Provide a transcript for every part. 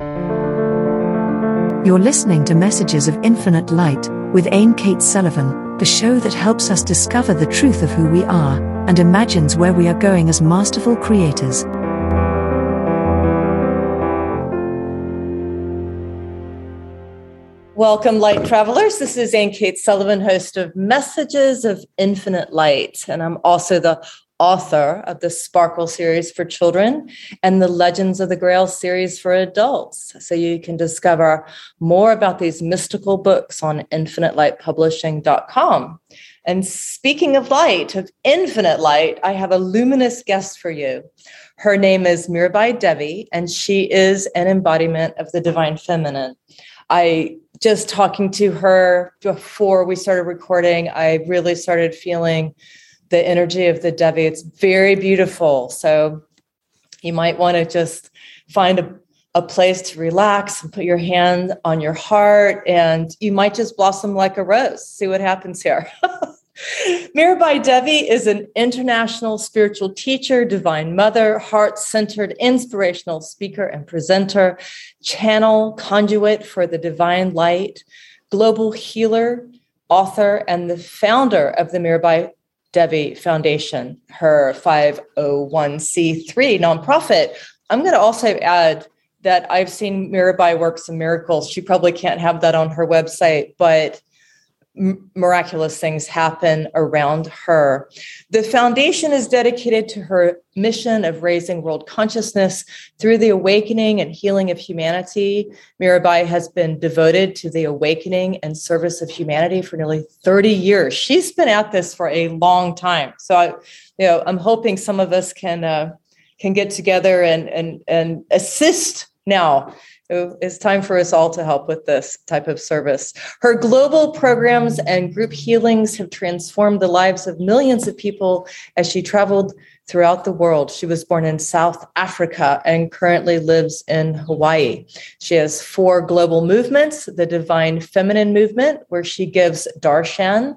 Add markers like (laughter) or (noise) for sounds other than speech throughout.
You're listening to Messages of Infinite Light with Ayn Cates Sullivan, the show that helps us discover the truth of who we are and imagines where we are going as masterful creators. Welcome, light travelers. This is Ayn Cates Sullivan, host of Messages of Infinite Light. And I'm also the author of the Sparkle series for children and the Legends of the Grail series for adults. So you can discover more about these mystical books on infinitelightpublishing.com. And speaking of light, of infinite light, I have a luminous guest for you. Her name is Mirabai Devi, and she is an embodiment of the divine feminine. I just talking to her before we started recording, I really started feeling the energy of the Devi. It's very beautiful. So you might want to just find a, a place to relax and put your hand on your heart, and you might just blossom like a rose. See what happens here. (laughs) Mirabai Devi is an international spiritual teacher, divine mother, heart centered inspirational speaker and presenter, channel, conduit for the divine light, global healer, author, and the founder of the Mirabai Devi Foundation, her 501c3 nonprofit. I'm going to also add that I've seen Mirabai work some miracles. She probably can't have that on her website, but miraculous things happen around her. The foundation is dedicated to her mission of raising world consciousness through the awakening and healing of humanity. Mirabai has been devoted to the awakening and service of humanity for nearly 30 years. She's been at this for a long time. So I, you know, I'm hoping some of us can uh, can get together and and and assist now it's time for us all to help with this type of service. Her global programs and group healings have transformed the lives of millions of people as she traveled throughout the world. She was born in South Africa and currently lives in Hawaii. She has four global movements the Divine Feminine Movement, where she gives darshan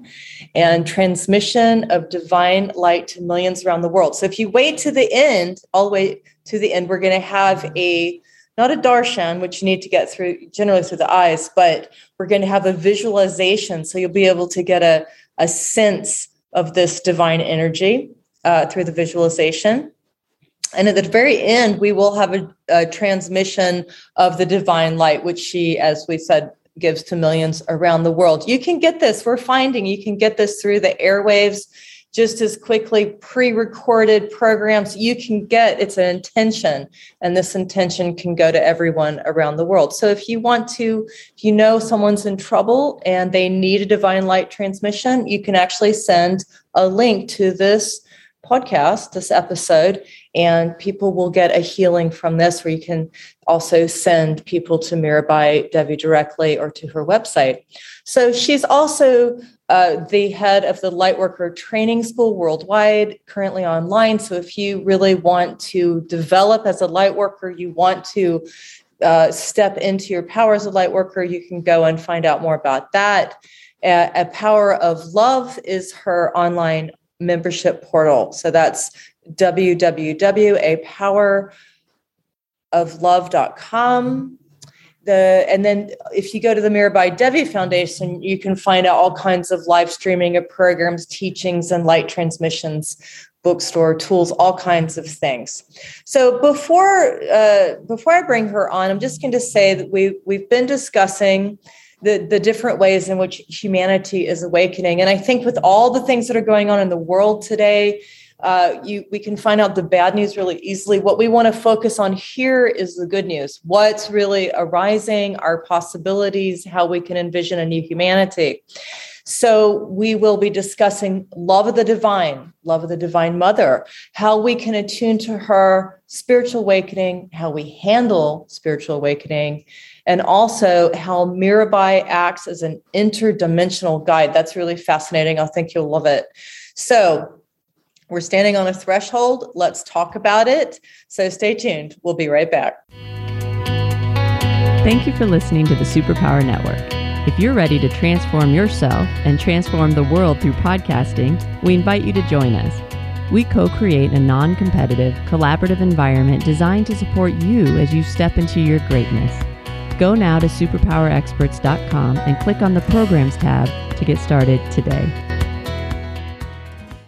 and transmission of divine light to millions around the world. So if you wait to the end, all the way to the end, we're going to have a not a darshan, which you need to get through generally through the eyes, but we're going to have a visualization. So you'll be able to get a, a sense of this divine energy uh, through the visualization. And at the very end, we will have a, a transmission of the divine light, which she, as we said, gives to millions around the world. You can get this, we're finding you can get this through the airwaves just as quickly pre-recorded programs. You can get it's an intention and this intention can go to everyone around the world. So if you want to if you know someone's in trouble and they need a divine light transmission you can actually send a link to this podcast this episode and people will get a healing from this where you can also send people to mirabai devi directly or to her website. So she's also uh, the head of the Lightworker Training School worldwide, currently online. So if you really want to develop as a Lightworker, you want to uh, step into your power as a Lightworker, you can go and find out more about that. Uh, a Power of Love is her online membership portal. So that's www.apoweroflove.com the and then if you go to the Mirabai Devi Foundation, you can find out all kinds of live streaming of programs, teachings, and light transmissions, bookstore tools, all kinds of things. So before uh, before I bring her on, I'm just going to say that we we've been discussing the the different ways in which humanity is awakening, and I think with all the things that are going on in the world today uh, you we can find out the bad news really easily. What we want to focus on here is the good news. What's really arising, our possibilities, how we can envision a new humanity. So we will be discussing love of the divine, love of the divine mother, how we can attune to her spiritual awakening, how we handle spiritual awakening, and also how Mirabai acts as an interdimensional guide. That's really fascinating. I think you'll love it. So we're standing on a threshold. Let's talk about it. So stay tuned. We'll be right back. Thank you for listening to the Superpower Network. If you're ready to transform yourself and transform the world through podcasting, we invite you to join us. We co create a non competitive, collaborative environment designed to support you as you step into your greatness. Go now to superpowerexperts.com and click on the Programs tab to get started today.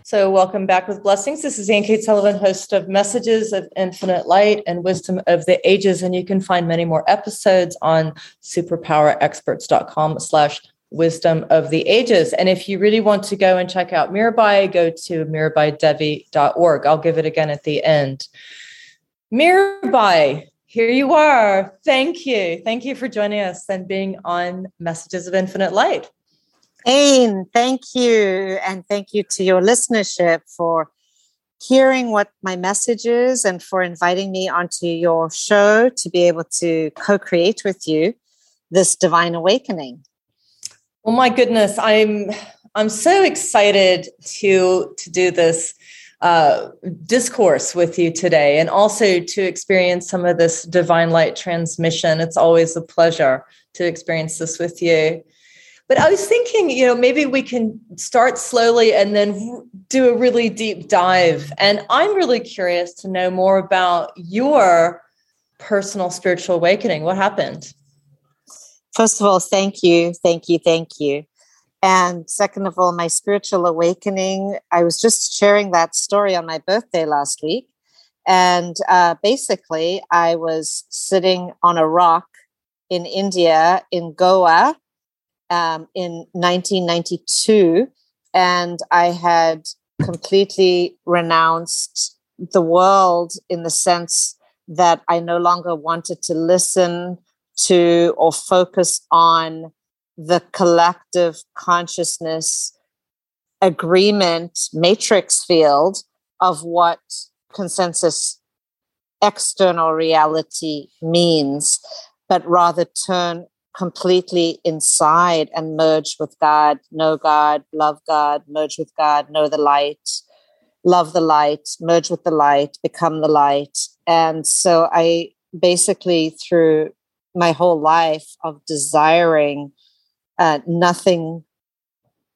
So, welcome back with blessings. This is Ayn Cates Sullivan, host of Messages of Infinite Light and Wisdom of the Ages. And you can find many more episodes on superpowerexperts.com slash wisdom of the ages. And if you really want to go and check out Mirabai, go to mirabaidevi.org. I'll give it again at the end. Mirabai, here you are. Thank you. Thank you for joining us and being on Messages of Infinite Light. Ayn, thank you. And thank you to your listenership for hearing what my message is and for inviting me onto your show to be able to co create with you this divine awakening. Well, my goodness, I'm I'm so excited to to do this uh, discourse with you today, and also to experience some of this divine light transmission. It's always a pleasure to experience this with you. But I was thinking, you know, maybe we can start slowly and then do a really deep dive. And I'm really curious to know more about your personal spiritual awakening. What happened? First of all, thank you, thank you, thank you. And second of all, my spiritual awakening, I was just sharing that story on my birthday last week. And uh, basically, I was sitting on a rock in India, in Goa, um, in 1992. And I had completely renounced the world in the sense that I no longer wanted to listen to or focus on the collective consciousness agreement matrix field of what consensus external reality means, but rather turn completely inside and merge with God, know God, love God, merge with God, know the light, love the light, merge with the light, become the light. And so I basically, through my whole life of desiring uh, nothing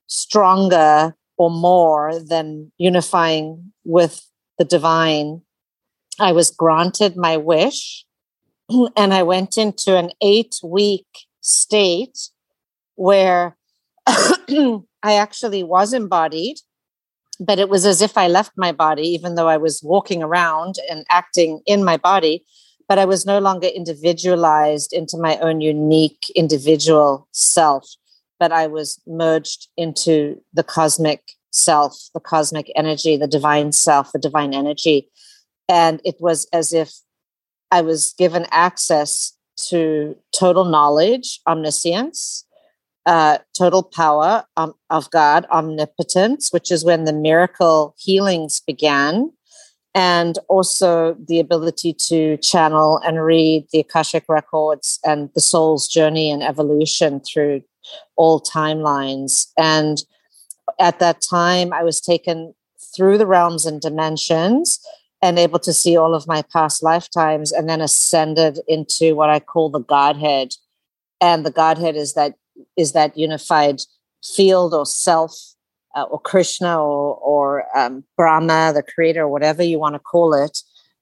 stronger or more than unifying with the divine. I was granted my wish, (clears throat) and I went into an eight week state where (clears throat) I actually was embodied, but it was as if I left my body, even though I was walking around and acting in my body but I was no longer individualized into my own unique individual self, but I was merged into the cosmic self, the cosmic energy, the divine self, the divine energy. And it was as if I was given access to total knowledge, omniscience, uh, total power um, of God, omnipotence, which is when the miracle healings began and also the ability to channel and read the Akashic records and the soul's journey and evolution through all timelines. And at that time, I was taken through the realms and dimensions and able to see all of my past lifetimes and then ascended into what I call the Godhead. And the Godhead is that is that unified field or self uh, or Krishna or, or um, Brahma, the creator, whatever you want to call it.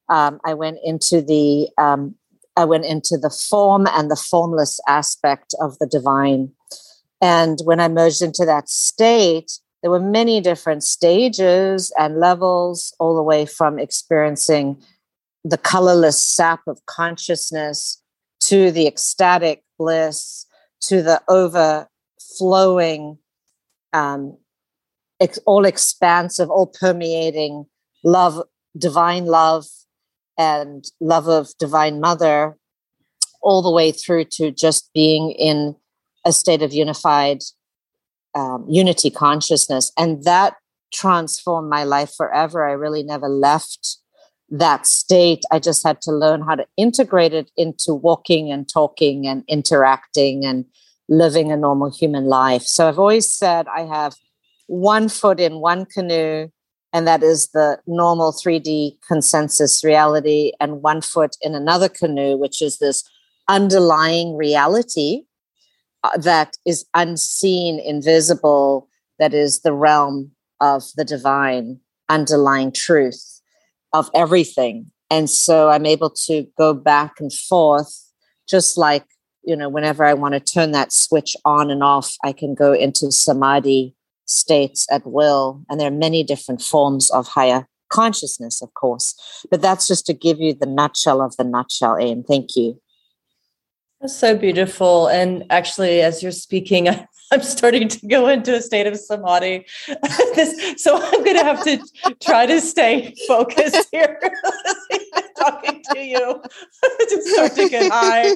Um, I went into the um, I went into the form and the formless aspect of the divine. And when I merged into that state, there were many different stages and levels, all the way from experiencing the colorless sap of consciousness to the ecstatic bliss to the overflowing um, ex- all expansive, all permeating love, divine love, and love of divine mother, all the way through to just being in a state of unified um, unity consciousness. And that transformed my life forever. I really never left that state. I just had to learn how to integrate it into walking and talking and interacting and living a normal human life. So I've always said I have one foot in one canoe, and that is the normal 3D consensus reality, and one foot in another canoe, which is this underlying reality Uh, that is unseen, invisible, that is the realm of the divine. underlying truth of everything. And so I'm able to go back and forth, just like, you know, whenever I want to turn that switch on and off, I can go into samadhi states at will. And there are many different forms of higher consciousness, of course. But that's just to give you the nutshell of the nutshell, Ayn. Thank you. That's so beautiful. And actually, as you're speaking, (laughs) I'm starting to go into a state of samadhi. (laughs) this, so I'm going to have to try to stay focused here, (laughs) talking to you. to start to get high.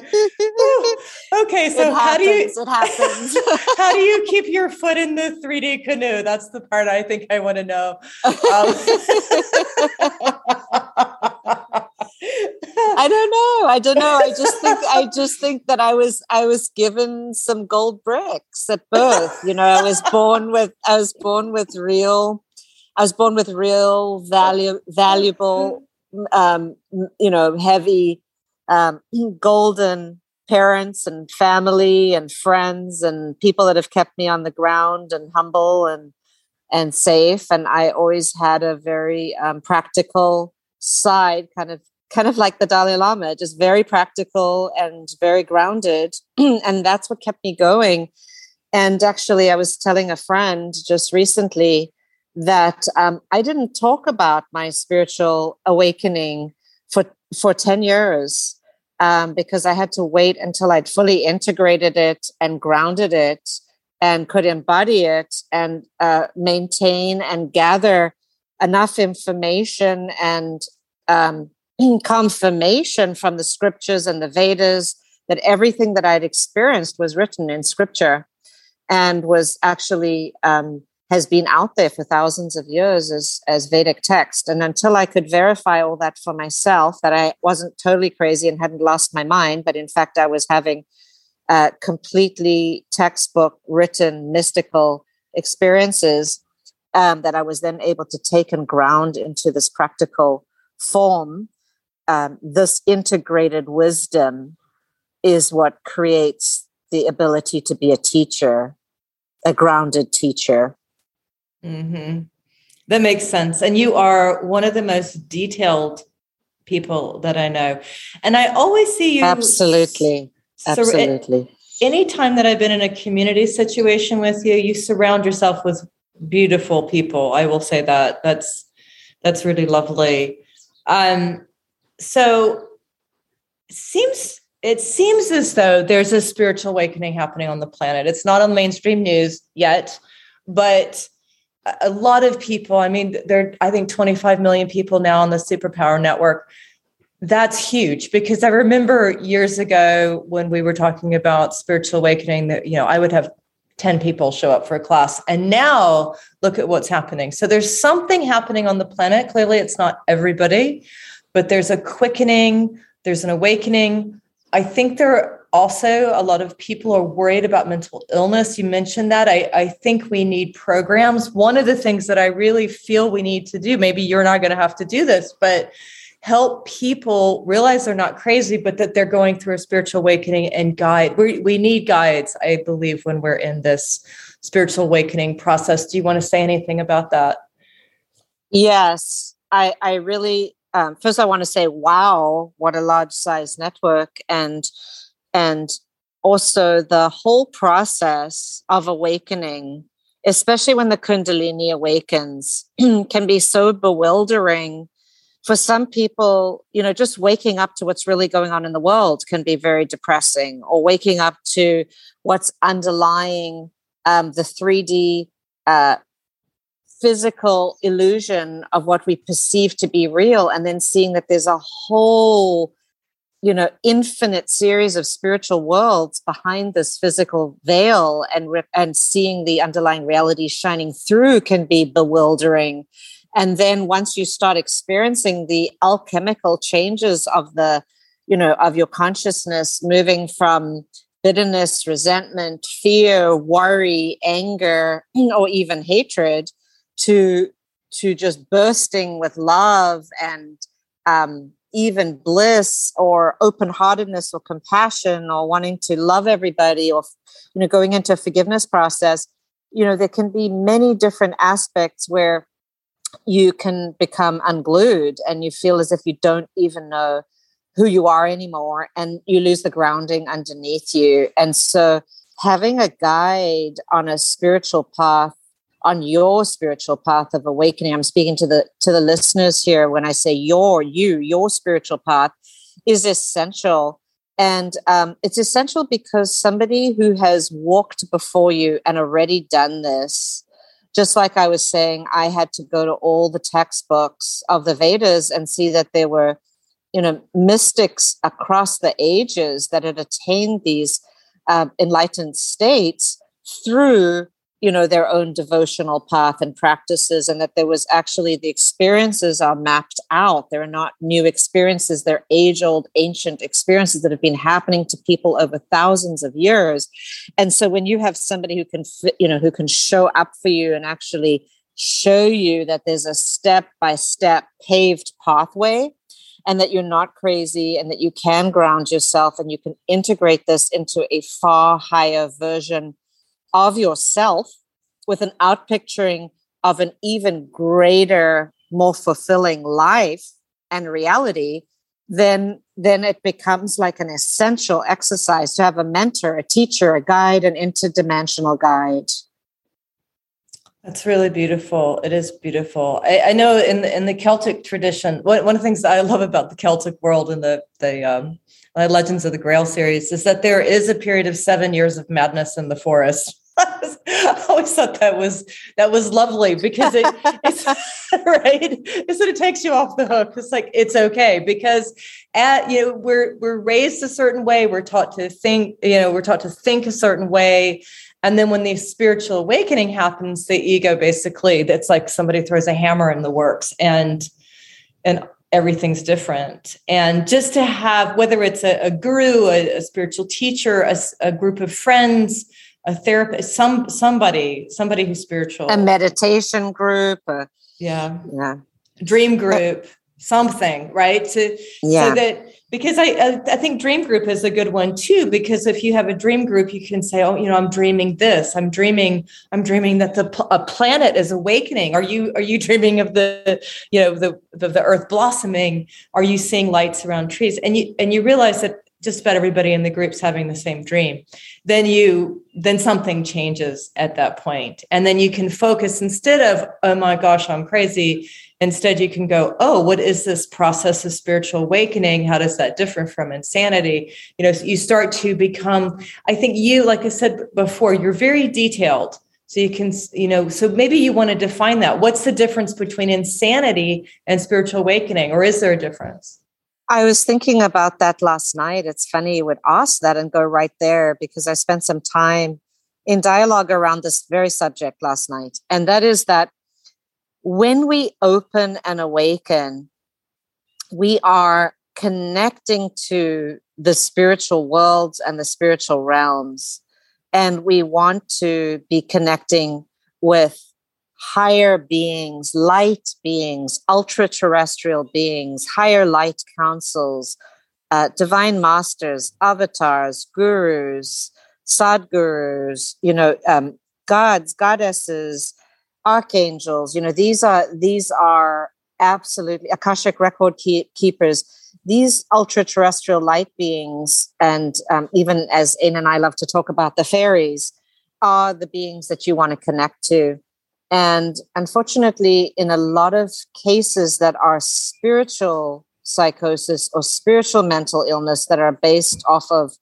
okay, so happens, how do you? It happens. how do you keep your foot in the 3D canoe? That's the part I think I want to know. Um, (laughs) I don't know. I don't know. I just think I just think that I was I was given some gold bricks at birth. You know, I was born with I was born with real I was born with real value valuable um you know heavy um (clears throat) golden parents and family and friends and people that have kept me on the ground and humble and and safe and I always had a very um, practical side kind of kind of like the Dalai Lama, just very practical and very grounded. (clears throat) and that's what kept me going. And actually, I was telling a friend just recently that um, I didn't talk about my spiritual awakening for, for 10 years um, because I had to wait until I'd fully integrated it and grounded it and could embody it and uh, maintain and gather enough information and um, confirmation from the scriptures and the Vedas that everything that I'd experienced was written in scripture and was actually um, has been out there for thousands of years as, as Vedic text. And until I could verify all that for myself, that I wasn't totally crazy and hadn't lost my mind, but in fact, I was having uh, completely textbook written mystical experiences um, that I was then able to take and ground into this practical form um, this integrated wisdom is what creates the ability to be a teacher, a grounded teacher. Mm-hmm. That makes sense. And you are one of the most detailed people that I know. And I always see you. Absolutely. Absolutely. Sur- anytime that I've been in a community situation with you, you surround yourself with beautiful people. I will say that. That's that's really lovely. Um, so seems it seems as though there's a spiritual awakening happening on the planet. It's not on mainstream news yet, but a lot of people, I mean, there I think 25 million people now on the superpower network. That's huge because I remember years ago when we were talking about spiritual awakening that, you know, I would have 10 people show up for a class. And now look at what's happening. So there's something happening on the planet. Clearly, it's not everybody, but there's a quickening, there's an awakening. I think there are also a lot of people are worried about mental illness. You mentioned that. I, I think we need programs. One of the things that I really feel we need to do, maybe you're not going to have to do this, but help people realize they're not crazy, but that they're going through a spiritual awakening and guide. We, we need guides, I believe, when we're in this spiritual awakening process. Do you want to say anything about that? Yes, I, I really um, first I want to say, wow, what a large size network, and and also the whole process of awakening, especially when the Kundalini awakens, (clears throat) can be so bewildering. For some people, you know, just waking up to what's really going on in the world can be very depressing, or waking up to what's underlying um, the 3D uh, physical illusion of what we perceive to be real and then seeing that there's a whole you know infinite series of spiritual worlds behind this physical veil and and seeing the underlying reality shining through can be bewildering. And then once you start experiencing the alchemical changes of the you know of your consciousness moving from bitterness resentment fear worry anger (clears throat) or even hatred to to just bursting with love and um, even bliss or open heartedness or compassion or wanting to love everybody or you know going into a forgiveness process you know there can be many different aspects where you can become unglued and you feel as if you don't even know who you are anymore and you lose the grounding underneath you. And so having a guide on a spiritual path on your spiritual path of awakening. I'm speaking to the to the listeners here when i say your you your spiritual path is essential. And um, it's essential because somebody who has walked before you and already done this just like i was saying i had to go to all the textbooks of the vedas and see that there were you know mystics across the ages that had attained these uh, enlightened states through you know their own devotional path and practices and that there was actually the experiences are mapped out. There are not new experiences. They're age old ancient experiences that have been happening to people over thousands of years. And so when you have somebody who can you know who can show up for you and actually show you that there's a step by step paved pathway and that you're not crazy and that you can ground yourself and you can integrate this into a far higher version of yourself with an outpicturing of an even greater, more fulfilling life and reality, then then it becomes like an essential exercise to have a mentor, a teacher, a guide, an interdimensional guide. That's really beautiful. It is beautiful. I, I, know in the, in the Celtic tradition, one, one of the things I love about the Celtic world and the the um, Legends of the Grail series is that there is a period of seven years of madness in the forest. (laughs) I always thought that was that was lovely because it, it's (laughs) right. Is that it takes you off the hook. It's like it's okay because at you know we're we're raised a certain way. We're taught to think. You know we're taught to think a certain way. And then when the spiritual awakening happens, the ego basically that's like somebody throws a hammer in the works and and everything's different. And just to have whether it's a, a guru, a, a, spiritual teacher, a, a group of friends a therapist, some somebody, somebody who's spiritual, a meditation group, a, yeah, yeah, dream group, something, right? To yeah. so that because I I think dream group is a good one too because if you have a dream group, you can say, oh, you know, I'm dreaming this. I'm dreaming. I'm dreaming that the a planet is awakening. Are you are you dreaming of the you know the the, the earth blossoming? Are you seeing lights around trees? And you and you realize that just about everybody in the group's having the same dream. Then you then something changes at that point. And then you can focus instead of oh my gosh i'm crazy instead you can go oh what is this process of spiritual awakening? How does that differ from insanity? You know so you start to become i think you like i said before you're very detailed. So you can you know so maybe you want to define that. What's the difference between insanity and spiritual awakening or is there a difference I was thinking about that last night. It's funny you would ask that and go right there because I spent some time in dialogue around this very subject last night. And that is that when we open and awaken, we are connecting to the spiritual worlds and the spiritual realms. And we want to be connecting with higher beings, light beings, ultra terrestrial beings, higher light councils, uh, divine masters, avatars, gurus, sadgurus, you know, um, gods, goddesses, archangels. You know, these are these are absolutely akashic record keep- keepers. These ultra terrestrial light beings, and um, even as Ayn and I love to talk about the fairies, are the beings that you want to connect to. And unfortunately, in a lot of cases that are spiritual psychosis or spiritual mental illness that are based off of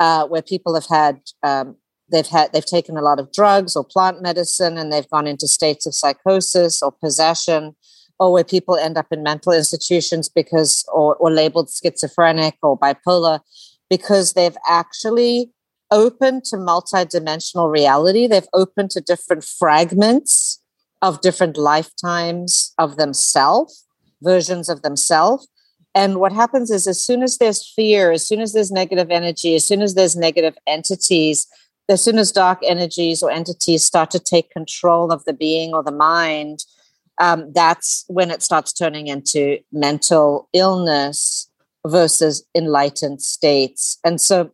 uh, where people have had um, they've had they've taken a lot of drugs or plant medicine and they've gone into states of psychosis or possession or where people end up in mental institutions because or, or labeled schizophrenic or bipolar because they've actually open to multidimensional reality. They've opened to different fragments of different lifetimes of themselves, versions of themselves. And what happens is, as soon as there's fear, as soon as there's negative energy, as soon as there's negative entities, as soon as dark energies or entities start to take control of the being or the mind, um, that's when it starts turning into mental illness versus enlightened states. And so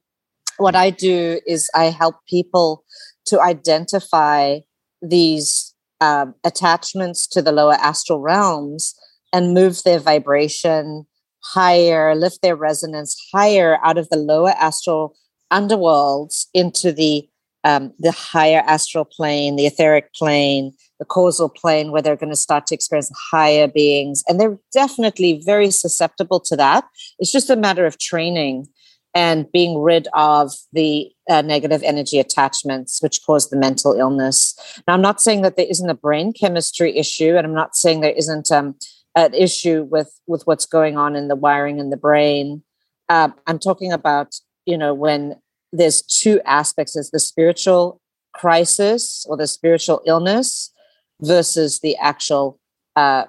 what I do is I help people to identify these um, attachments to the lower astral realms and move their vibration higher, lift their resonance higher out of the lower astral underworlds into the um, the higher astral plane, the etheric plane, the causal plane, where they're going to start to experience higher beings. And they're definitely very susceptible to that. It's just a matter of training and being rid of the uh, negative energy attachments, which cause the mental illness. Now, I'm not saying that there isn't a brain chemistry issue, and I'm not saying there isn't um, an issue with with what's going on in the wiring in the brain. Uh, I'm talking about you know when there's two aspects: there's the spiritual crisis or the spiritual illness versus the actual uh,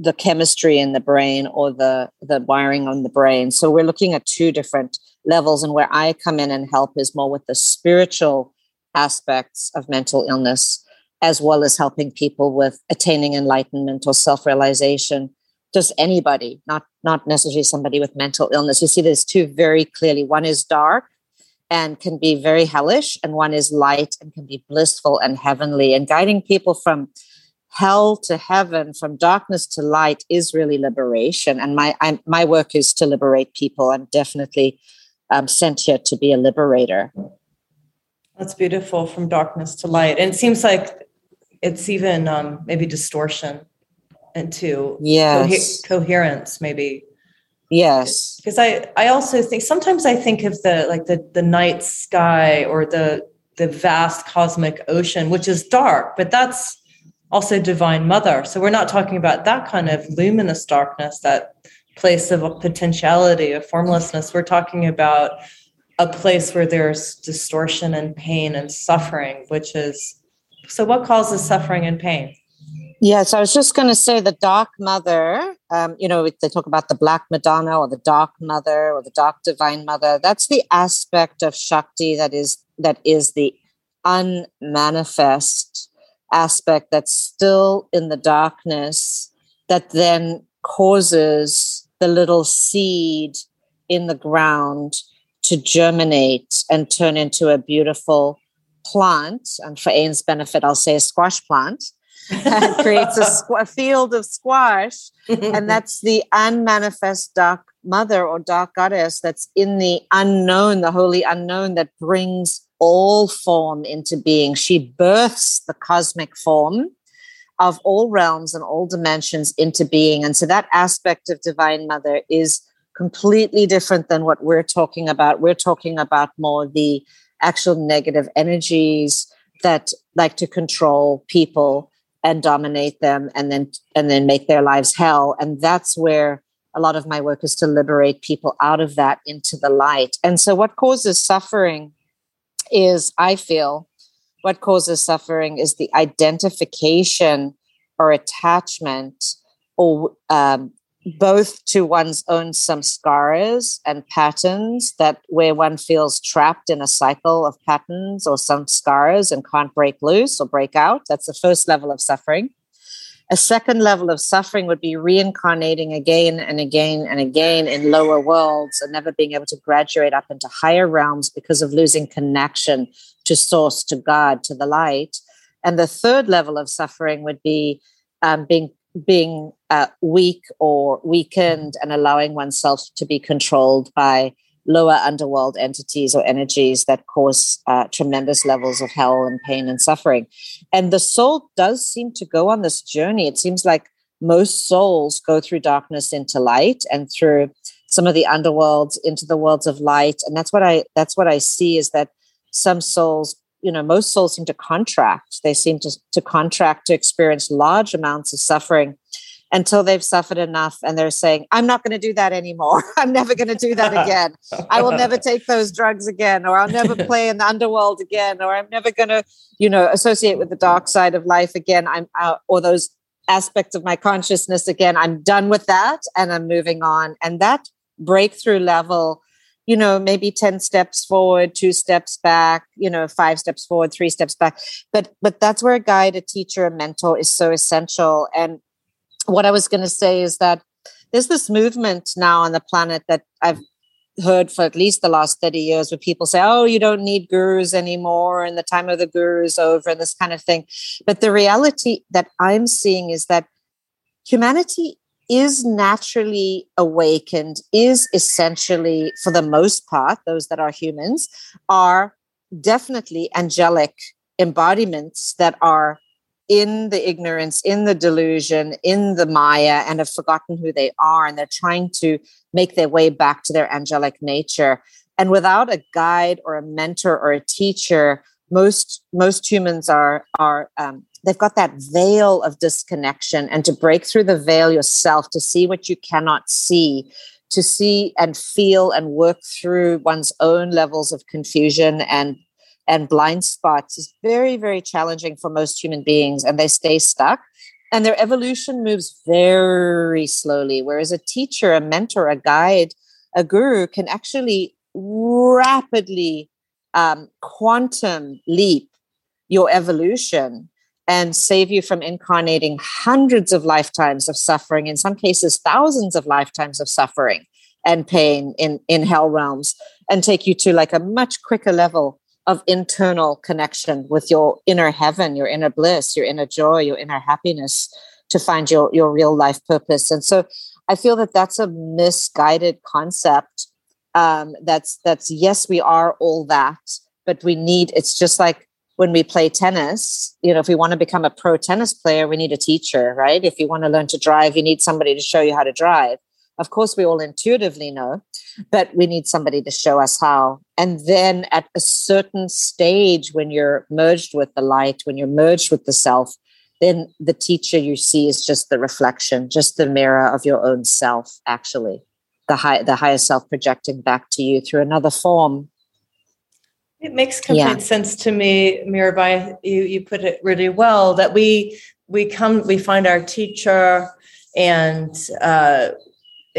the chemistry in the brain or the the wiring on the brain. So we're looking at two different levels and where i come in and help is more with the spiritual aspects of mental illness as well as helping people with attaining enlightenment or self-realization. Just anybody not not necessarily somebody with mental illness you see there's two very clearly. One is dark and can be very hellish and one is light and can be blissful and heavenly and guiding people from hell to heaven from darkness to light is really liberation. And my I'm, my work is to liberate people. I'm definitely um, sent here to be a liberator. That's beautiful from darkness to light. And it seems like it's even um, maybe distortion into yes. co- coherence maybe. Yes. Because i i also think sometimes i think of the like the the night sky or the the vast cosmic ocean which is dark but that's also divine mother. So we're not talking about that kind of luminous darkness that place of potentiality of formlessness. We're talking about a place where there's distortion and pain and suffering which is so what causes suffering and pain? Yes i was just going to say the dark mother um, you know they talk about the black madonna or the dark mother or the dark divine mother. That's the aspect of shakti that is that is the unmanifest aspect that's still in the darkness that then causes the little seed in the ground to germinate and turn into a beautiful plant. And for Ayn's benefit, I'll say a squash plant. and (laughs) creates a, squ- a, field of squash. (laughs) and that's the unmanifest dark mother or dark goddess that's in the unknown, the holy unknown that brings all form into being. She births the cosmic form of all realms and all dimensions into being. And so that aspect of Divine Mother is completely different than what we're talking about. We're talking about more the actual negative energies that like to control people and dominate them and then and then make their lives hell and that's where a lot of my work is to liberate people out of that into the light and so what causes suffering is, I feel, what causes suffering is the identification or attachment or um, both to one's own samskaras and patterns that where one feels trapped in a cycle of patterns or samskaras and can't break loose or break out. That's the first level of suffering a second level of suffering would be reincarnating again and again and again in lower worlds and never being able to graduate up into higher realms because of losing connection to source, to God, to the light. And the third level of suffering would be um, being being uh, weak or weakened and allowing oneself to be controlled by lower underworld entities or energies that cause uh, tremendous levels of hell and pain and suffering. And the soul does seem to go on this journey. It seems like most souls go through darkness into light and through some of the underworlds into the worlds of light. And that's what I that's what I see is that some souls you know most souls seem to contract they seem to, to contract to experience large amounts of suffering until they've suffered enough and they're saying, I'm not going to do that anymore. (laughs) I'm never going to do that again. I will never (laughs) take those drugs again, or I'll never play in the underworld again, or I'm never going to, you know, associate with the dark side of life again. I'm out, or those aspects of my consciousness again. I'm done with that and I'm moving on. And that breakthrough level, you know, maybe 10 steps forward, two steps back, you know, five steps forward, three steps back. But but that's where a guide, a teacher, a mentor is so essential. And what I was going to say is that there's this movement now on the planet that I've heard for at least the last 30 years where people say, oh, you don't need gurus anymore, and the time of the guru is over, and this kind of thing. But the reality that I'm seeing is that humanity is naturally awakened, is essentially, for the most part, those that are humans, are definitely angelic embodiments that are in the ignorance, in the delusion, in the Maya, and have forgotten who they are. And they're trying to make their way back to their angelic nature. And without a guide or a mentor or a teacher, most most humans are are um, they've got that veil of disconnection and to break through the veil yourself to see what you cannot see to see and feel and work through one's own levels of confusion and and blind spots is very, very challenging for most human beings, and they stay stuck. And their evolution moves very slowly. Whereas a teacher, a mentor, a guide, a guru can actually rapidly um, quantum leap your evolution and save you from incarnating hundreds of lifetimes of suffering, in some cases, thousands of lifetimes of suffering and pain in, in hell realms, and take you to like a much quicker level of internal connection with your inner heaven, your inner bliss, your inner joy, your inner happiness to find your, your real life purpose. And so I feel that that's a misguided concept. Um, that's that's yes, we are all that, but we need. It's just like when we play tennis. You know, if we want to become a pro tennis player, we need a teacher, right? If you want to learn to drive, you need somebody to show you how to drive. Of course, we all intuitively know, but we need somebody to show us how. And then at a certain stage, when you're merged with the light, when you're merged with the self, then the teacher you see is just the reflection, just the mirror of your own self, actually. The, high, the higher self projecting back to you through another form. It makes complete yeah. sense to me, Mirabai. You you put it really well that we we come we find our teacher and uh,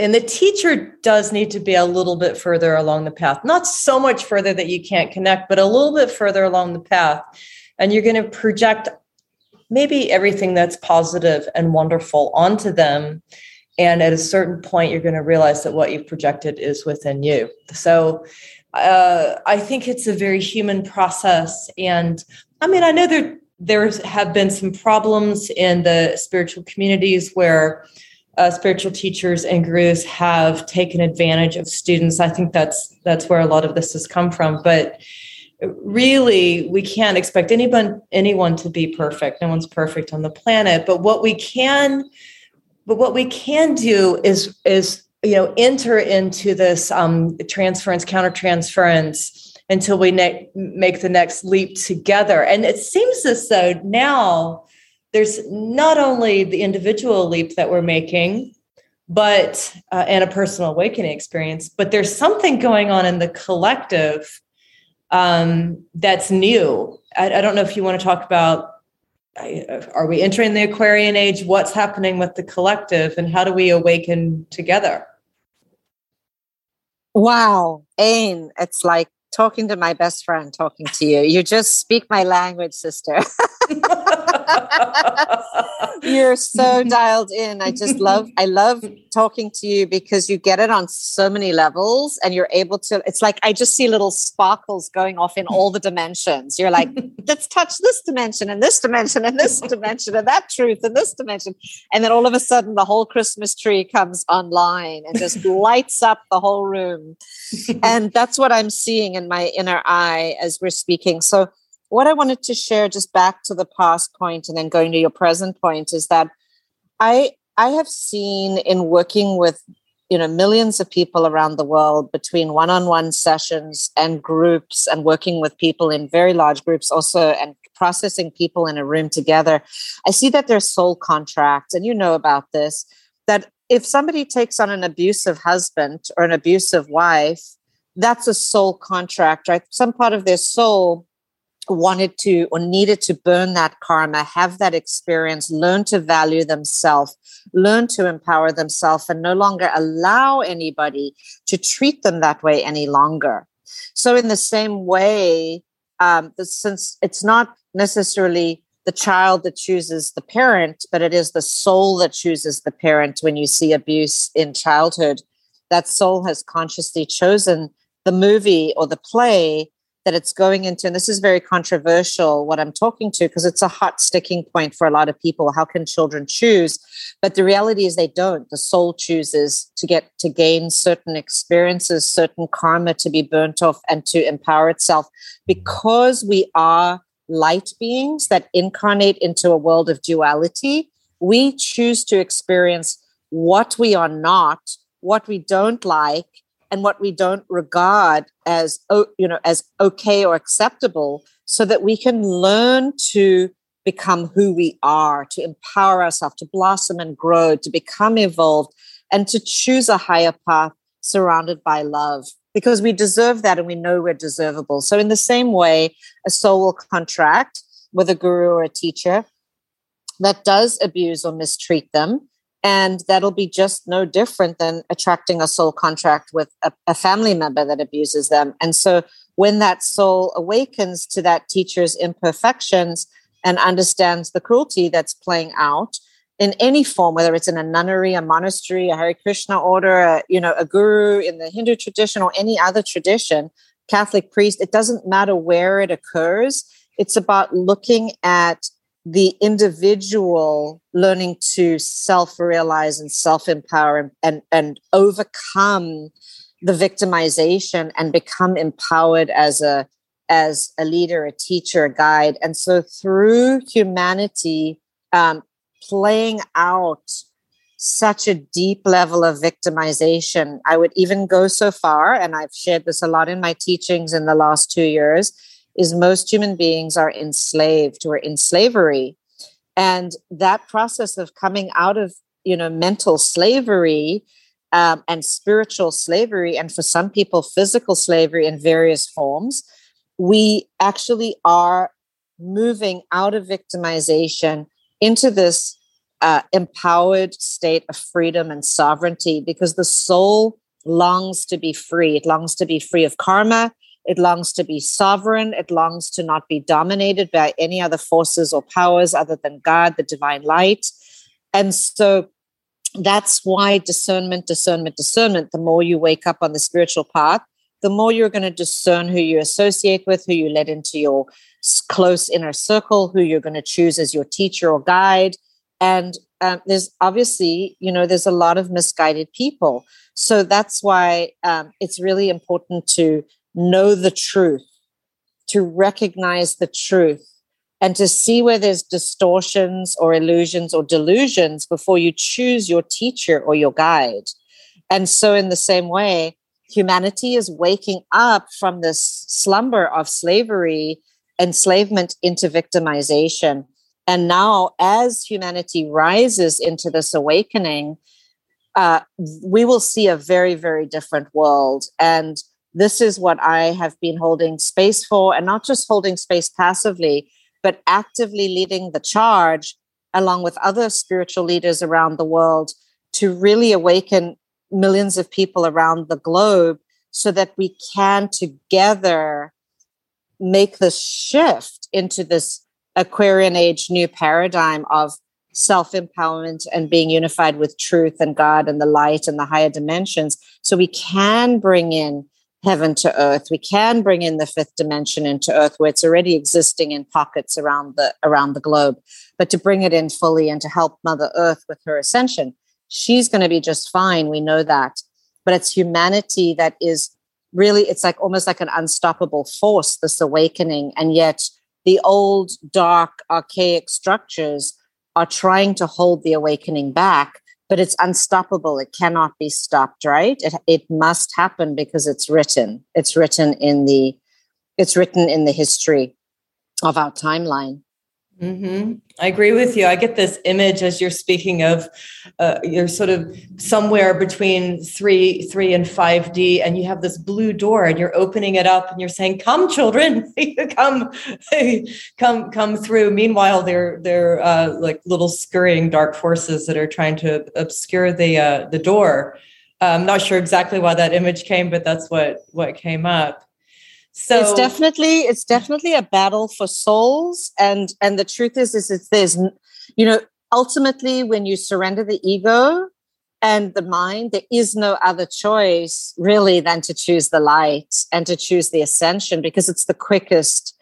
and the teacher does need to be a little bit further along the path not so much further that you can't connect but a little bit further along the path. And you're going to project maybe everything that's positive and wonderful onto them. And at a certain point you're going to realize that what you've projected is within you. So uh, i think it's a very human process. And i mean i know there there have been some problems in the spiritual communities where uh, spiritual teachers and gurus have taken advantage of students. I think that's that's where a lot of this has come from. But really, we can't expect anyone anyone to be perfect. No one's perfect on the planet. But what we can, but what we can do is is you know enter into this um, transference countertransference until we ne- make the next leap together. And it seems as though now there's not only the individual leap that we're making, but uh, and a personal awakening experience, but there's something going on in the collective um, that's new. I, I don't know if you want to talk about are we entering the Aquarian age? What's happening with the collective, and how do we awaken together? Wow, Ayn, it's like talking to my best friend talking to you. You just speak my language, sister. (laughs) You're so (laughs) dialed in. I just love I love talking to you because you get it on so many levels and you're able to it's like I just see little sparkles going off in all the dimensions. You're like, (laughs) let's touch this dimension and this dimension and this dimension and that truth and this dimension. And then all of a sudden the whole Christmas tree comes online and just (laughs) lights up the whole room. And that's what I'm seeing in my inner eye as we're speaking. So what I wanted to share just back to the past point and then going to your present point is that I I have seen in working with you know millions of people around the world between one-on-one sessions and groups and working with people in very large groups also and processing people in a room together i see that there's soul contracts and you know about this that if somebody takes on an abusive husband or an abusive wife that's a soul contract right? Some part of their soul wanted to or needed to burn that karma, have that experience, learn to value themselves, learn to empower themselves, and no longer allow anybody to treat them that way any longer. So, in the same way, um, since it's not necessarily the child that chooses the parent, but it is the soul that chooses the parent when you see abuse in childhood. that soul has consciously chosen the movie or the play that it's going into and this is very controversial what i'm talking to because it's a hot sticking point for a lot of people. How can children choose? But the reality is they don't. The soul chooses to get to gain certain experiences certain karma to be burnt off and to empower itself. Because we are light beings that incarnate into a world of duality we choose to experience what we are not what we don't like and what we don't regard as you know as okay or acceptable so that we can learn to become who we are to empower ourselves to blossom and grow to become evolved and to choose a higher path surrounded by love. Because we deserve that and we know we're deservable. So in the same way a soul will contract with a guru or a teacher that does abuse or mistreat them and that'll be just no different than attracting a soul contract with a, a, family member that abuses them. And so when that soul awakens to that teacher's imperfections and understands the cruelty that's playing out in any form, whether it's in a nunnery, a monastery, a Hare Krishna order, a, you know, a guru in the Hindu tradition or any other tradition, Catholic priest, it doesn't matter where it occurs. It's about looking at the individual learning to self-realize and self-empower and, and, and overcome the victimization and become empowered as a as a leader a teacher a guide. And so through humanity um, playing out such a deep level of victimization i would even go so far and i've shared this a lot in my teachings in the last two years is most human beings are enslaved or in slavery. And that process of coming out of you know mental slavery um, and spiritual slavery and for some people physical slavery in various forms we actually are moving out of victimization into this uh, empowered state of freedom and sovereignty because the soul longs to be free. It longs to be free of karma it longs to be sovereign. It longs to not be dominated by any other forces or powers other than God, the divine light. And so that's why discernment, discernment, discernment, the more you wake up on the spiritual path, the more you're going to discern who you associate with, who you let into your close inner circle, who you're going to choose as your teacher or guide. And um, there's obviously, you know, there's a lot of misguided people. So that's why um, it's really important to know the truth, to recognize the truth, and to see where there's distortions or illusions or delusions before you choose your teacher or your guide. And so, in the same way, humanity is waking up from this slumber of slavery, enslavement into victimization. And now, as humanity rises into this awakening, uh, we will see a very, very different world. And this is what I have been holding space for, and not just holding space passively, but actively leading the charge along with other spiritual leaders around the world to really awaken millions of people around the globe so that we can together make the shift into this Aquarian age new paradigm of self empowerment and being unified with truth and God and the light and the higher dimensions. So we can bring in heaven to earth. We can bring in the fifth dimension into earth where it's already existing in pockets around the around the globe. But to bring it in fully and to help mother earth with her ascension she's going to be just fine we know that. But it's humanity that is really it's like almost like an unstoppable force this awakening. And yet the old dark archaic structures are trying to hold the awakening back but it's unstoppable. It cannot be stopped, right? It, it must happen because it's written. It's written in the it's written in the history of our timeline. Mm-hmm. I agree with you. I get this image as you're speaking of uh, you're sort of somewhere between three, three and five D, and you have this blue door, and you're opening it up, and you're saying, "Come, children, (laughs) come, (laughs) come, come through." Meanwhile, they're they're uh, like little scurrying dark forces that are trying to obscure the uh, the door. I'm not sure exactly why that image came, but that's what what came up so it's definitely it's definitely a battle for souls and and the truth is is it's there's you know ultimately when you surrender the ego and the mind, there is no other choice really than to choose the light and to choose the ascension because it's the quickest,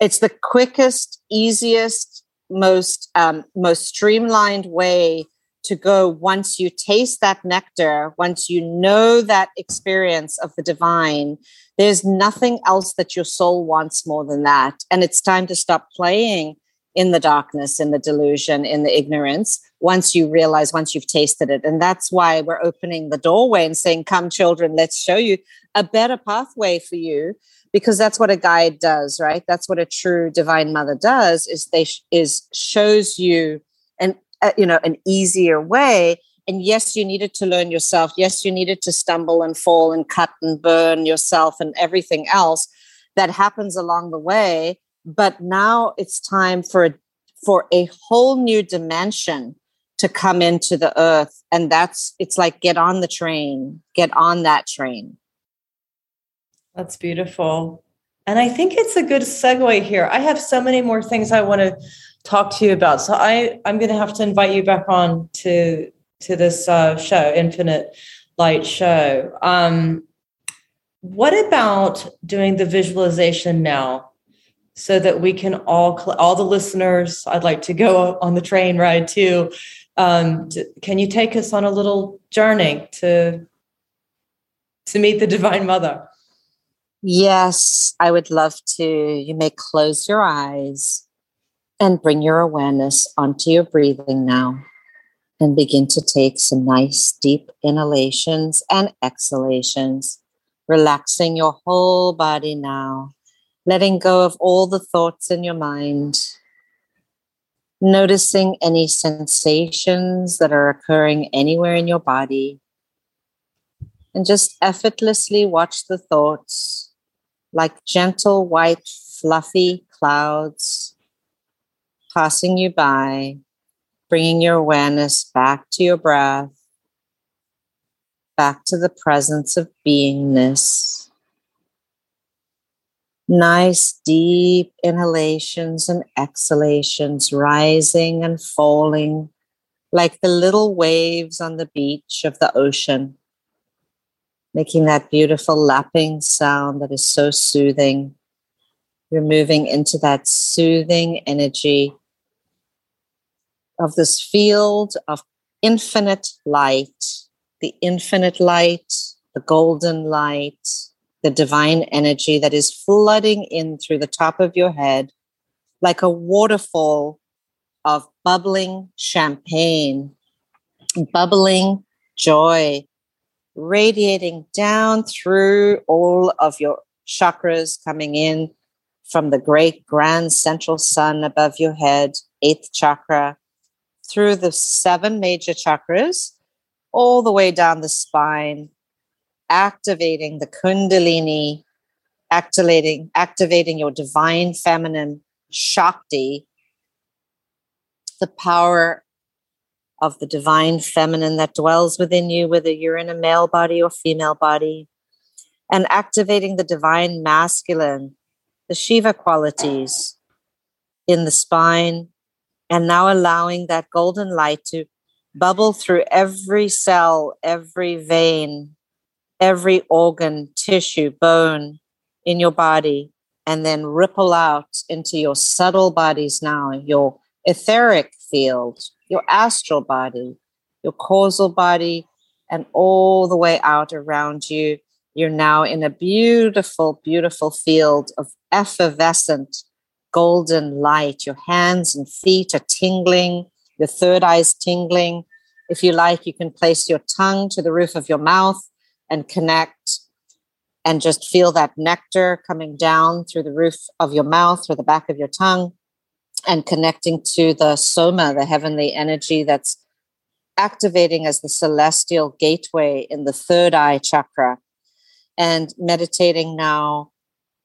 it's the quickest, easiest, most um, most streamlined way to go once you taste that nectar, once you know that experience of the divine, there's nothing else that your soul wants more than that. And it's time to stop playing in the darkness, in the delusion, in the ignorance, once you realize, once you've tasted it. And that's why we're opening the doorway and saying, Come, children, let's show you a better pathway for you. Because that's what a guide does, right? That's what a true divine mother does is they sh- is shows you you know an easier way. And yes you needed to learn yourself. Yes you needed to stumble and fall and cut and burn yourself and everything else that happens along the way. But now it's time for a, for a whole new dimension to come into the earth. And that's it's like get on the train. Get on that train. That's beautiful. And i think it's a good segue here. I have so many more things i want to talk to you about. So i i'm going to have to invite you back on to to this uh, show infinite light show. Um what about doing the visualization now so that we can all all the listeners i'd like to go on the train ride too. Um, can you take us on a little journey to to meet the divine mother? Yes i would love to. You may close your eyes and bring your awareness onto your breathing now and begin to take some nice deep inhalations and exhalations relaxing your whole body now letting go of all the thoughts in your mind, noticing any sensations that are occurring anywhere in your body, and just effortlessly watch the thoughts like gentle, white, fluffy clouds passing you by, bringing your awareness back to your breath, back to the presence of beingness nice deep inhalations and exhalations, rising and falling like the little waves on the beach of the ocean, making that beautiful lapping sound that is so soothing. You're moving into that soothing energy of this field of infinite light, the infinite light, the golden light the divine energy that is flooding in through the top of your head like a waterfall of bubbling champagne, bubbling joy, radiating down through all of your chakras, coming in from the great grand central sun above your head, eighth chakra, through the seven major chakras, all the way down the spine, activating the kundalini activating activating your divine feminine shakti the power of the divine feminine that dwells within you whether you're in a male body or female body and activating the divine masculine the shiva qualities in the spine and now allowing that golden light to bubble through every cell every vein every organ, tissue, bone in your body, and then ripple out into your subtle bodies now, your etheric field, your astral body, your causal body, and all the way out around you. You're now in a beautiful, beautiful field of effervescent golden light. Your hands and feet are tingling, your third eye is tingling. If you like, you can place your tongue to the roof of your mouth and connect and just feel that nectar coming down through the roof of your mouth or the back of your tongue and connecting to the soma, the heavenly energy that's activating as the celestial gateway in the third eye chakra. And meditating now,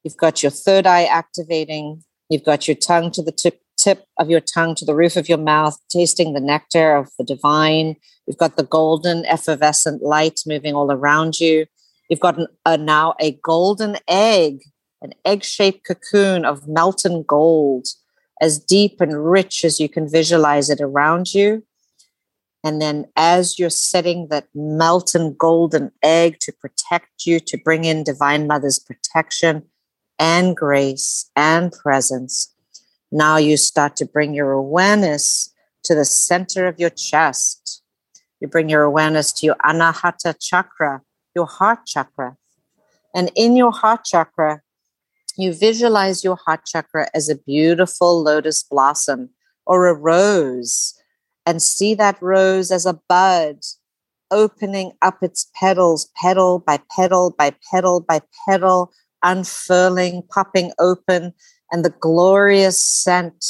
you've got your third eye activating, you've got your tongue to the tip, tip of your tongue to the roof of your mouth, tasting the nectar of the divine. You've got the golden effervescent light moving all around you. You've got an, a, now a golden egg, an egg shaped cocoon of melted gold, as deep and rich as you can visualize it around you. And then, as you're setting that molten golden egg to protect you, to bring in Divine Mother's protection and grace and presence, now you start to bring your awareness to the center of your chest. You bring your awareness to your Anahata chakra, your heart chakra. And in your heart chakra, you visualize your heart chakra as a beautiful lotus blossom or a rose and see that rose as a bud opening up its petals, petal by petal by petal by petal, unfurling, popping open, and the glorious scent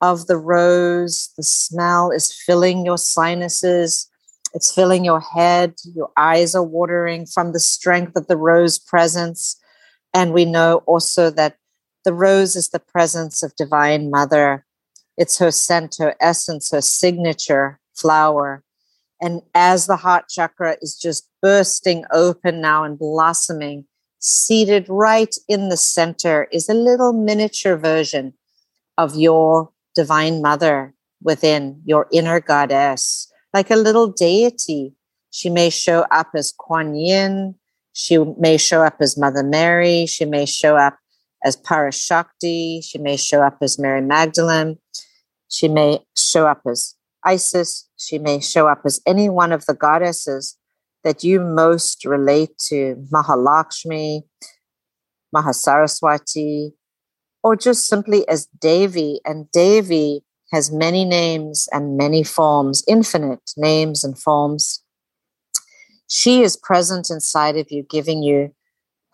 of the rose, the smell is filling your sinuses. It's filling your head. Your eyes are watering from the strength of the rose presence. And we know also that the rose is the presence of Divine Mother. It's her scent, her essence, her signature flower. And as the heart chakra is just bursting open now and blossoming, seated right in the center is a little miniature version of your Divine Mother within your inner goddess, like a little deity. She may show up as Kuan Yin, she may show up as Mother Mary. She may show up as Parashakti. She may show up as Mary Magdalene. She may show up as Isis. She may show up as any one of the goddesses that you most relate to Mahalakshmi, Mahasaraswati, or just simply as Devi. And Devi has many names and many forms, infinite names and forms. She is present inside of you, giving you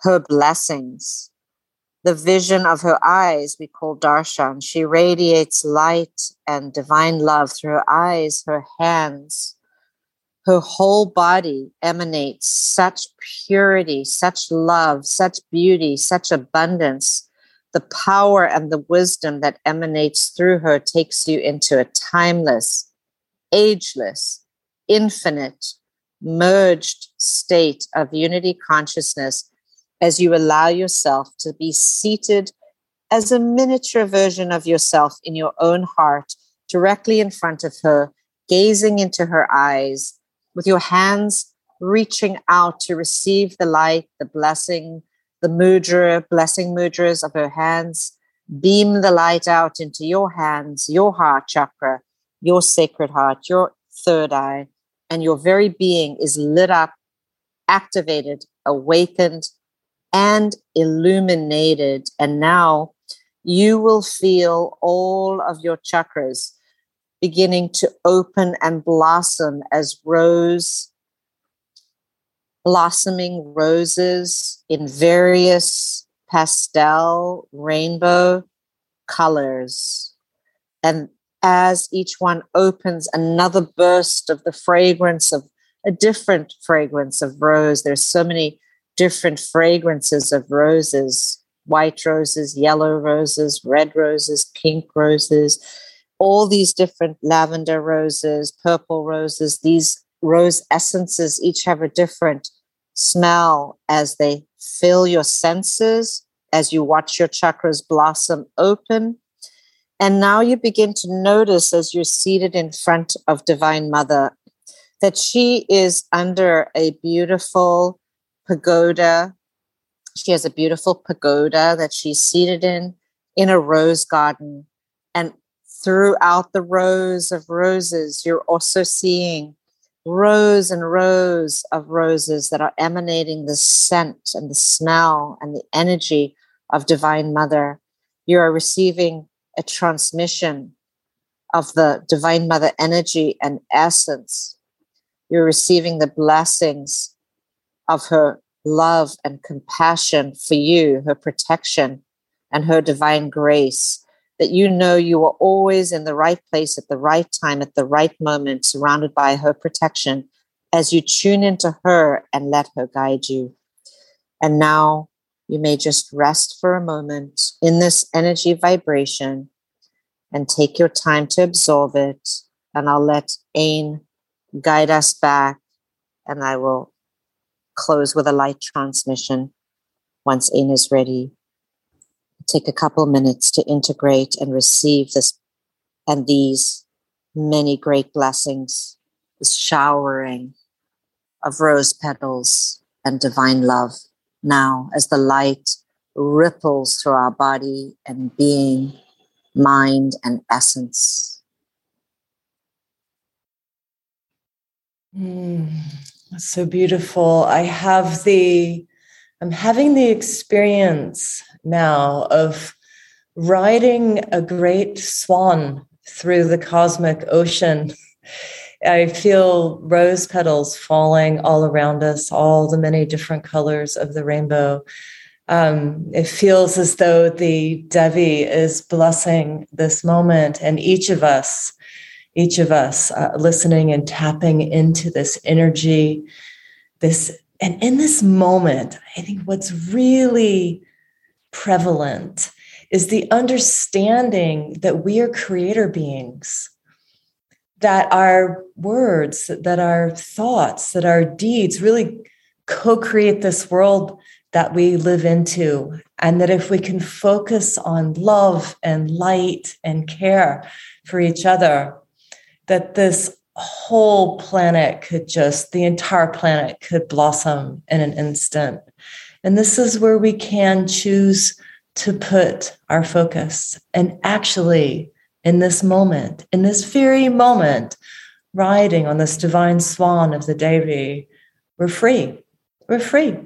her blessings. The vision of her eyes we call darshan. She radiates light and divine love through her eyes, her hands. Her whole body emanates such purity, such love, such beauty, such abundance. The power and the wisdom that emanates through her takes you into a timeless, ageless, infinite, merged state of unity consciousness as you allow yourself to be seated as a miniature version of yourself in your own heart, directly in front of her, gazing into her eyes, with your hands reaching out to receive the light, the blessing, the mudra, blessing mudras of her hands. Beam the light out into your hands, your heart chakra, your sacred heart, your third eye, and your very being is lit up, activated, awakened, and illuminated. And now you will feel all of your chakras beginning to open and blossom as rose, blossoming roses in various pastel rainbow colors. And as each one opens another burst of the fragrance of a different fragrance of rose. There's so many different fragrances of roses white roses, yellow roses, red roses, pink roses, all these different lavender roses, purple roses. These rose essences each have a different smell as they fill your senses, as you watch your chakras blossom open and now you begin to notice as you're seated in front of Divine Mother that she is under a beautiful pagoda. She has a beautiful pagoda that she's seated in, in a rose garden. And throughout the rows of roses, you're also seeing rows and rows of roses that are emanating the scent and the smell and the energy of Divine Mother. You are receiving a transmission of the Divine Mother energy and essence. You're receiving the blessings of her love and compassion for you, her protection, and her divine grace. That you know you are always in the right place at the right time, at the right moment, surrounded by her protection as you tune into her and let her guide you. And now you may just rest for a moment in this energy vibration and take your time to absorb it. And I'll let Ayn guide us back, and I will close with a light transmission once Ayn is ready. Take a couple minutes to integrate and receive this and these many great blessings this showering of rose petals and divine love now as the light ripples through our body and being, mind, and essence. Mm, that's so beautiful. I have the, I'm having the experience now of riding a great swan through the cosmic ocean. (laughs) I feel rose petals falling all around us, all the many different colors of the rainbow. Um, it feels as though the Devi is blessing this moment, and each of us, each of us uh, listening and tapping into this energy, this, and in this moment, I think what's really prevalent is the understanding that we are creator beings that our words, that our thoughts, that our deeds really co create this world that we live into. And that if we can focus on love and light and care for each other, that this whole planet could just, the entire planet could blossom in an instant. And this is where we can choose to put our focus and actually in this moment, in this very moment, riding on this divine swan of the Devi, we're free. We're free.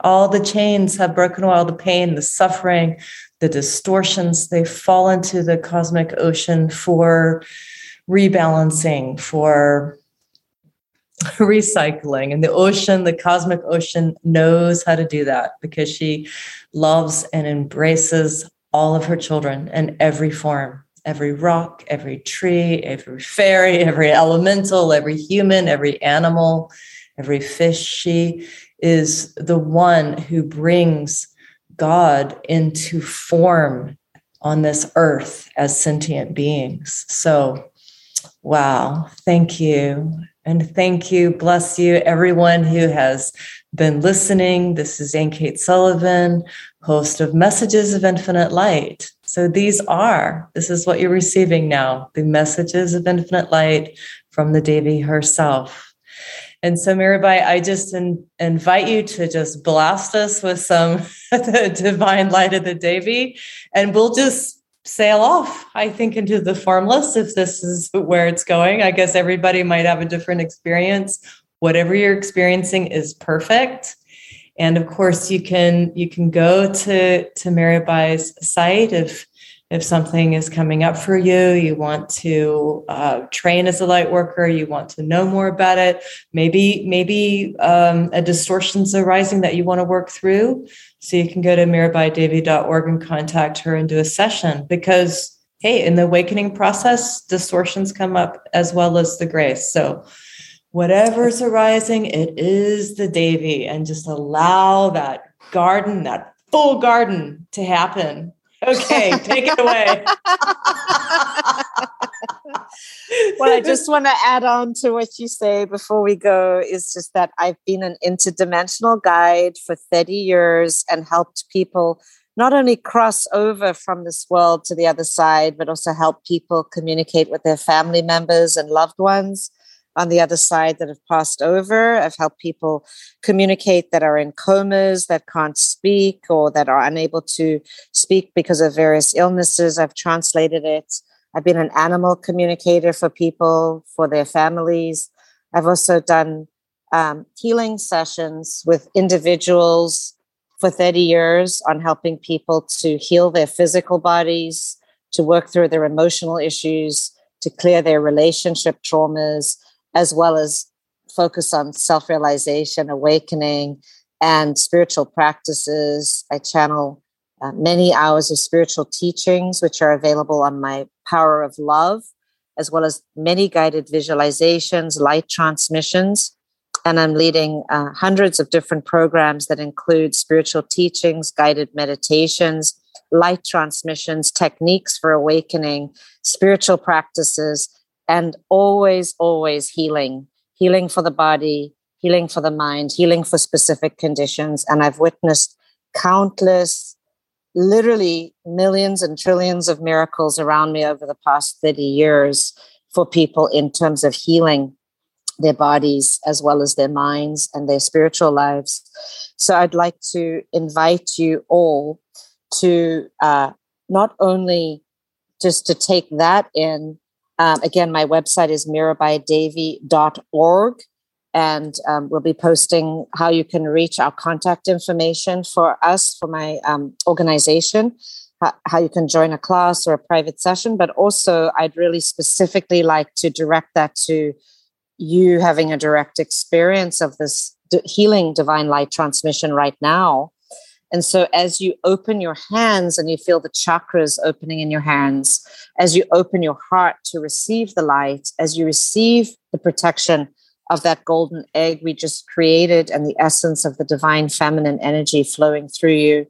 All the chains have broken away, all the pain, the suffering, the distortions, they fall into the cosmic ocean for rebalancing, for (laughs) recycling. And the ocean, the cosmic ocean, knows how to do that because she loves and embraces all of her children in every form every rock, every tree, every fairy, (laughs) every elemental, every human, every animal, every fish. She is the one who brings God into form on this earth as sentient beings. So, wow, thank you. And thank you, bless you, everyone who has been listening. This is Ayn Cates Sullivan, host of Messages of Infinite Light. So these are, this is what you're receiving now the messages of infinite light from the Devi herself. And so, Mirabai, I just in, invite you to just blast us with some (laughs) the divine light of the Devi, and we'll just sail off, I think, into the formless if this is where it's going. I guess everybody might have a different experience. Whatever you're experiencing is perfect and of course you can you can go to to Mirabai's site if if something is coming up for you you want to uh, train as a light worker you want to know more about it maybe maybe um, a distortion's arising that you want to work through so you can go to mirabaidevi.org and contact her and do a session because hey in the awakening process distortions come up as well as the grace so whatever's arising, it is the Devi, and just allow that garden, that full garden to happen. Okay, take it away. well, I just want to add on to what you say before we go is just that I've been an interdimensional guide for 30 years and helped people not only cross over from this world to the other side, but also help people communicate with their family members and loved ones on the other side that have passed over. I've helped people communicate that are in comas, that can't speak, or that are unable to speak because of various illnesses. I've translated it. I've been an animal communicator for people, for their families. I've also done um, healing sessions with individuals for 30 years on helping people to heal their physical bodies, to work through their emotional issues, to clear their relationship traumas, as well as focus on self realization, awakening, and spiritual practices. I channel uh, many hours of spiritual teachings, which are available on my Power of Love, as well as many guided visualizations, light transmissions. And I'm leading uh, hundreds of different programs that include spiritual teachings, guided meditations, light transmissions, techniques for awakening, spiritual practices, and always, always healing, healing for the body, healing for the mind, healing for specific conditions. And I've witnessed countless, literally millions and trillions of miracles around me over the past 30 years for people in terms of healing. their bodies as well as their minds and their spiritual lives. So I'd like to invite you all to uh, not only just to take that in. Um, again, my website is mirabaidevi.org, and um, we'll be posting how you can reach our contact information for us, for my um, organization, how, how you can join a class or a private session. But also, I'd really specifically like to direct that to you having a direct experience of this healing divine light transmission right now. And so, as you open your hands and you feel the chakras opening in your hands, as you open your heart to receive the light, as you receive the protection of that golden egg we just created and the essence of the divine feminine energy flowing through you,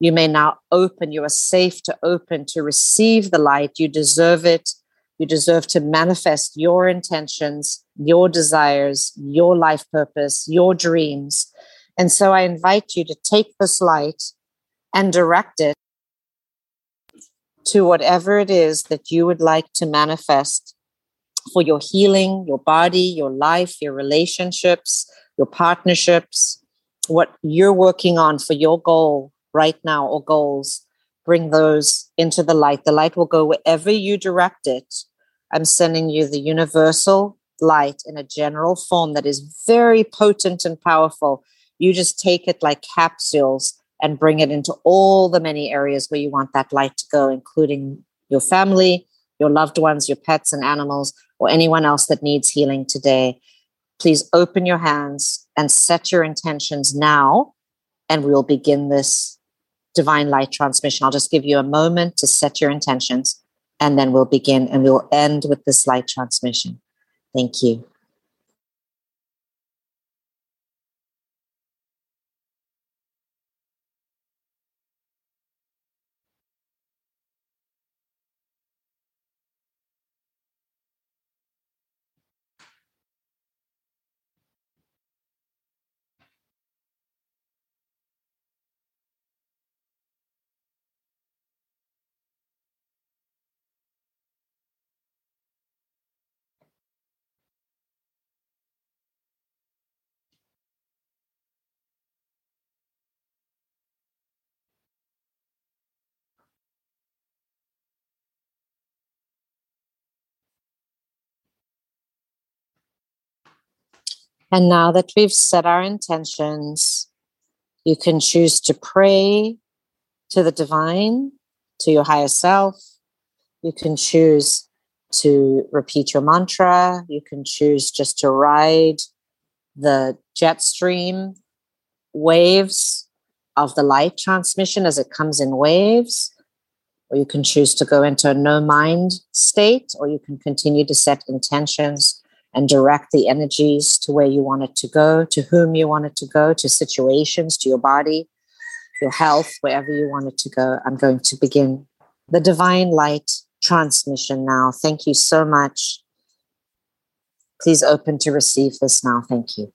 you may now open. You are safe to open to receive the light. You deserve it. You deserve to manifest your intentions, your desires, your life purpose, your dreams. And so I invite you to take this light and direct it to whatever it is that you would like to manifest for your healing, your body, your life, your relationships, your partnerships, what you're working on for your goal right now or goals bring those into the light. The light will go wherever you direct it. I'm sending you the universal light in a general form that is very potent and powerful. You just take it like capsules and bring it into all the many areas where you want that light to go, including your family, your loved ones, your pets and animals, or anyone else that needs healing today. Please open your hands and set your intentions now, and we will begin this divine light transmission. I'll just give you a moment to set your intentions and then we'll begin and we'll end with this light transmission. Thank you. And now that we've set our intentions, you can choose to pray to the divine, to your higher self. You can choose to repeat your mantra. You can choose just to ride the jet stream waves of the light transmission as it comes in waves. Or you can choose to go into a no mind state, or you can continue to set intentions and direct the energies to where you want it to go, to whom you want it to go, to situations, to your body, your health, wherever you want it to go. I'm going to begin the divine light transmission now. Thank you so much. Please open to receive this now. Thank you.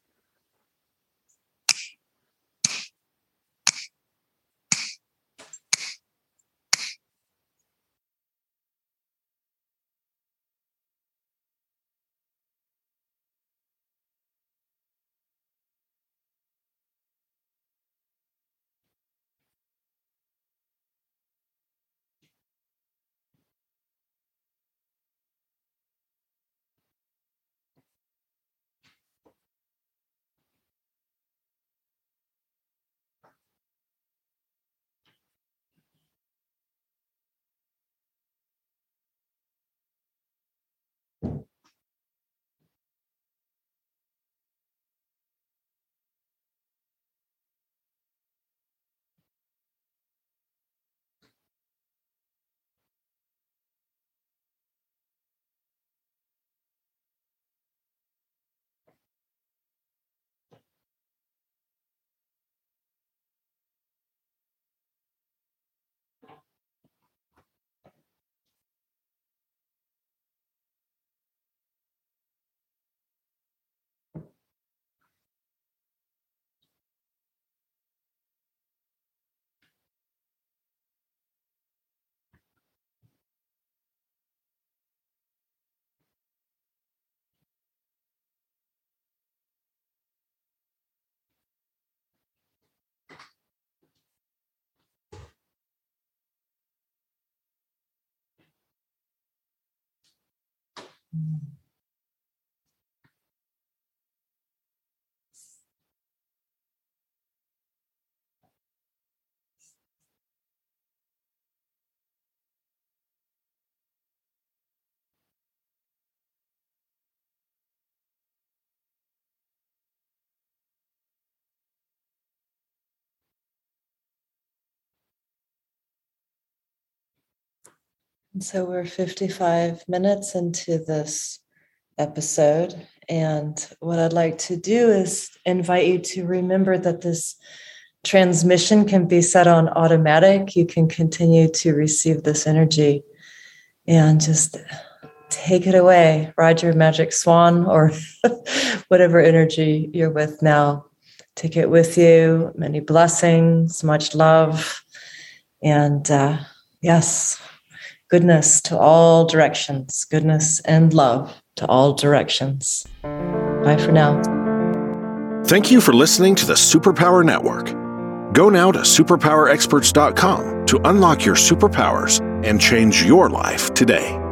嗯。So we're 55 minutes into this episode. And what I'd like to do is invite you to remember that this transmission can be set on automatic. You can continue to receive this energy and just take it away. Ride your magic swan or (laughs) whatever energy you're with now. Take it with you. Many blessings, much love. And uh, yes, goodness to all directions, goodness and love to all directions. Bye for now. Thank you for listening to the Superpower Network. Go now to superpowerexperts.com to unlock your superpowers and change your life today.